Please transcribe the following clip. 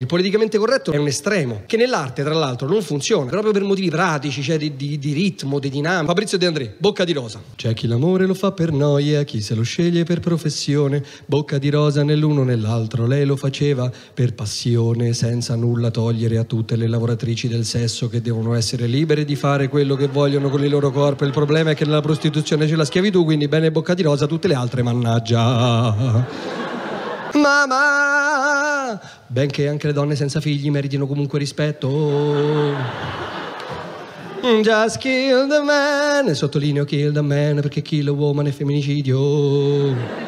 Il politicamente corretto è un estremo, che nell'arte tra l'altro non funziona, proprio per motivi pratici, cioè di, di, di ritmo, di dinamica. Fabrizio De André, bocca di rosa. C'è chi l'amore lo fa per noia, chi se lo sceglie per professione, bocca di rosa nell'uno nell'altro. Lei lo faceva per passione, senza nulla togliere a tutte le lavoratrici del sesso che devono essere libere di fare quello che vogliono con il loro corpo. Il problema è che nella prostituzione c'è la schiavitù, quindi bene bocca di rosa, tutte le altre mannaggia. Mamma! Benché anche le donne senza figli meritino comunque rispetto. Just kill the man, sottolineo kill the man perché kill a woman è femminicidio.